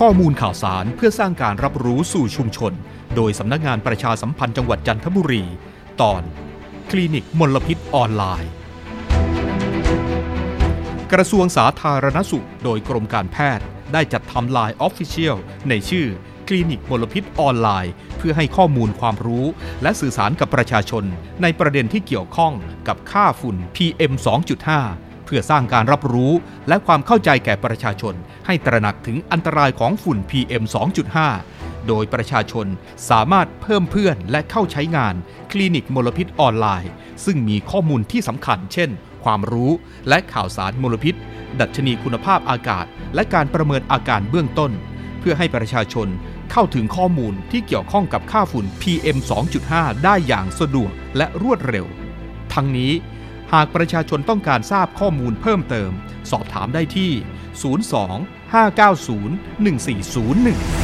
ข้อมูลข่าวสารเพื่อสร้างการรับรู้สู่ชุมชน โดยสำนักงานประชาสัมพันธ์จังหวัดจันทบุรี ตอน คลินิกมลพิษออนไลน์ กระทรวงสาธารณสุข โดยกรมการแพทย์ได้จัดทำ LINE Official ในชื่อคลินิกมลพิษออนไลน์ เพื่อให้ข้อมูลความรู้ และสื่อสารกับประชาชน ในประเด็นที่เกี่ยวข้องกับค่าฝุ่น PM 2.5 เพื่อสร้างการรับรู้และความเข้าใจแก่ประชาชน ให้ตระหนักถึงอันตรายของฝุ่น PM 2.5 โดยประชาชนสามารถเพิ่มเพื่อนและเข้าใช้งาน คลินิกมลพิษออนไลน์ ซึ่งมีข้อมูลที่สำคัญ เช่น ความรู้และข่าวสารมลพิษ ดัชนีคุณภาพอากาศ และการประเมินอาการเบื้องต้น เพื่อให้ประชาชนเข้าถึงข้อมูลที่เกี่ยวข้องกับค่าฝุ่น PM 2.5 ได้อย่างสะดวกและรวดเร็ว ทั้งนี้ หากประชาชนต้องการทราบข้อมูลเพิ่มเติม สอบถามได้ที่ 02 590 1401